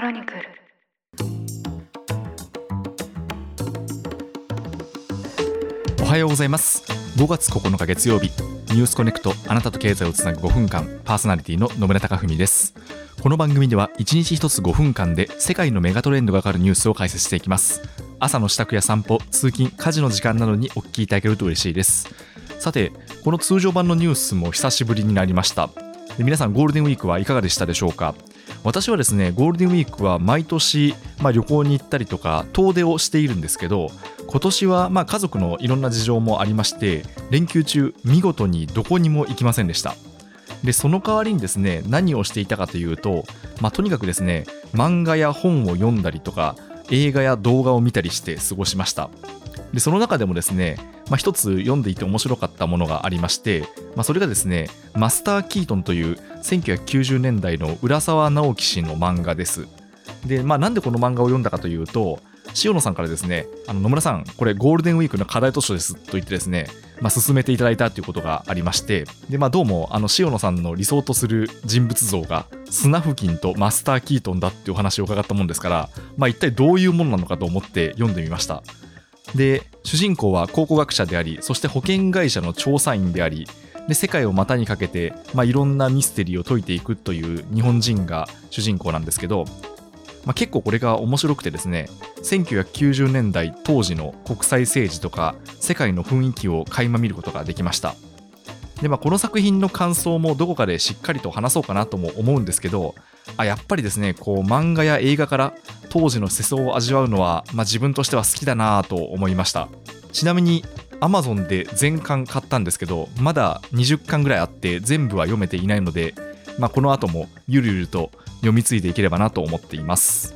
クロニクル。おはようございます。5月9日月曜日。ニュースコネクト。あなたと経済をつなぐ5分間。パーソナリティの野村貴文です。この番組では1日1つ5分間で世界のメガトレンドがわかるニュースを解説していきます。朝の支度や散歩通勤家事の時間などにお聞きいただけると嬉しいです。さてこの通常版のニュースも久しぶりになりました。皆さんゴールデンウィークはいかがでしたでしょうか？私はですねゴールデンウィークは毎年、まあ、旅行に行ったりとか遠出をしているんですけど今年はまあ家族のいろんな事情もありまして連休中見事にどこにも行きませんでした。でその代わりにですね何をしていたかというと、まあ、とにかくですね漫画や本を読んだりとか映画や動画を見たりして過ごしました。でその中でもですね、まあ、一つ読んでいて面白かったものがありまして、まあ、それがですねマスター・キートンという1990年代の浦沢直樹氏の漫画です。で、まあ、なんでこの漫画を読んだかというと塩野さんからですねあの野村さんこれゴールデンウィークの課題図書ですと言ってですね、まあ、進めていただいたということがありましてで、まあ、どうもあの塩野さんの理想とする人物像がスナフキンとマスター・キートンだっていうお話を伺ったもんですから、まあ、一体どういうものなのかと思って読んでみました。で主人公は考古学者でありそして保険会社の調査員でありで世界を股にかけて、まあ、いろんなミステリーを解いていくという日本人が主人公なんですけど、まあ、結構これが面白くてですね1990年代当時の国際政治とか世界の雰囲気を垣間見ることができました。で、まあ、この作品の感想もどこかでしっかりと話そうかなとも思うんですけどあやっぱりですねこう漫画や映画から当時の世相を味わうのは、まあ、自分としては好きだなと思いました。ちなみに Amazon で全巻買ったんですけどまだ20巻ぐらいあって全部は読めていないので、まあ、この後もゆるゆると読み継いでいければなと思っています。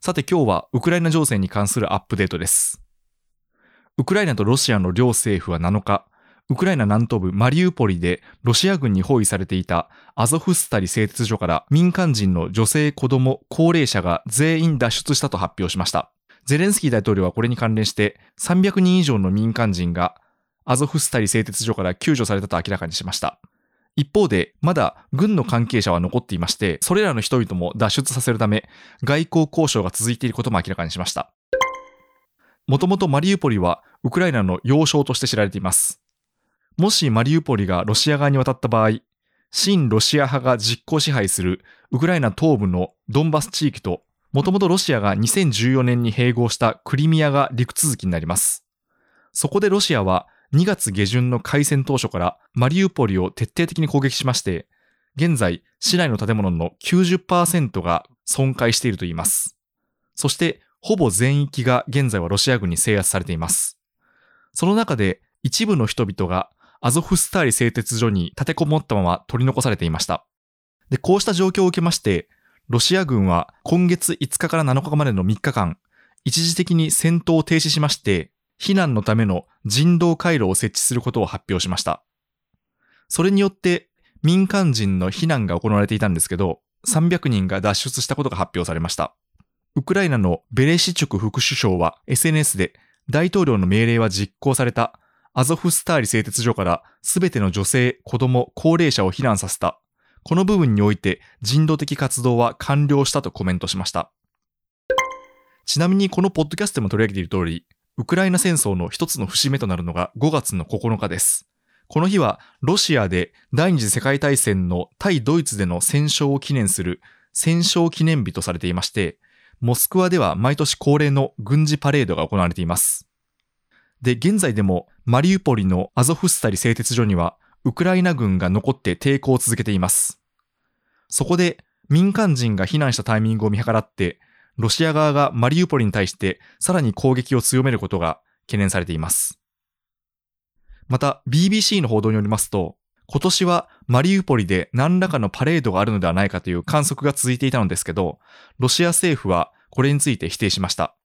さて今日はウクライナ情勢に関するアップデートです。ウクライナとロシアの両政府は7日ウクライナ南東部マリウポリでロシア軍に包囲されていたアゾフスタリ製鉄所から民間人の女性、子供、高齢者が全員脱出したと発表しました。ゼレンスキー大統領はこれに関連して300人以上の民間人がアゾフスタリ製鉄所から救助されたと明らかにしました。一方で、まだ軍の関係者は残っていまして、それらの人々も脱出させるため、外交交渉が続いていることも明らかにしました。もともとマリウポリはウクライナの要衝として知られています。もしマリウポリがロシア側に渡った場合、親ロシア派が実効支配するウクライナ東部のドンバス地域と、もともとロシアが2014年に併合したクリミアが陸続きになります。そこでロシアは2月下旬の開戦当初からマリウポリを徹底的に攻撃しまして、現在、市内の建物の90%が損壊しているといいます。そして、ほぼ全域が現在はロシア軍に制圧されています。その中で、一部の人々がアゾフスターリ製鉄所に立てこもったまま取り残されていました。で、こうした状況を受けまして、ロシア軍は今月5日から7日までの3日間、一時的に戦闘を停止しまして、避難のための人道回廊を設置することを発表しました。それによって民間人の避難が行われていたんですけど、300人が脱出したことが発表されました。ウクライナのベレシチュク副首相は SNS で大統領の命令は実行された。アゾフスターリ製鉄所からすべての女性、子供、高齢者を避難させた。この部分において人道的活動は完了したとコメントしました。ちなみにこのポッドキャストでも取り上げている通り、ウクライナ戦争の一つの節目となるのが5月の9日です。この日はロシアで第二次世界大戦の対ドイツでの戦勝を記念する戦勝記念日とされていまして、モスクワでは毎年恒例の軍事パレードが行われています。で、現在でもマリウポリのアゾフスタリ製鉄所にはウクライナ軍が残って抵抗を続けています。そこで民間人が避難したタイミングを見計らってロシア側がマリウポリに対してさらに攻撃を強めることが懸念されています。また BBC の報道によりますと、今年はマリウポリで何らかのパレードがあるのではないかという観測が続いていたのですけど、ロシア政府はこれについて否定しました。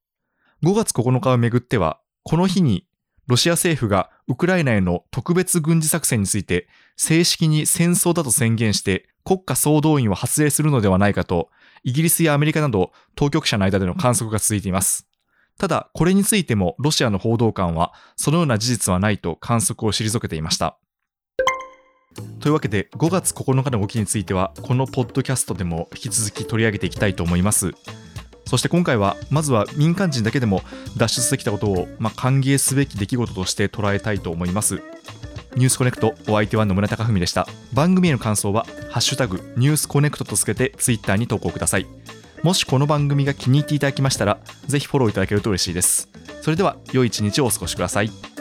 5月9日をめぐっては、この日にロシア政府がウクライナへの特別軍事作戦について正式に戦争だと宣言して国家総動員を発令するのではないかとイギリスやアメリカなど当局者の間での観測が続いています。ただ、これについてもロシアの報道官はそのような事実はないと観測を退けていました。というわけで5月9日の動きについてはこのポッドキャストでも引き続き取り上げていきたいと思いますそして今回はまずは民間人だけでも脱出できたことを、まあ、歓迎すべき出来事として捉えたいと思います。ニュースコネクトお相手は野村貴文でした。番組への感想は「ハッシュタグニュースコネクト」とつけてツイッターに投稿ください。もしこの番組が気に入っていただきましたらぜひフォローいただけると嬉しいです。それでは良い一日をお過ごしください。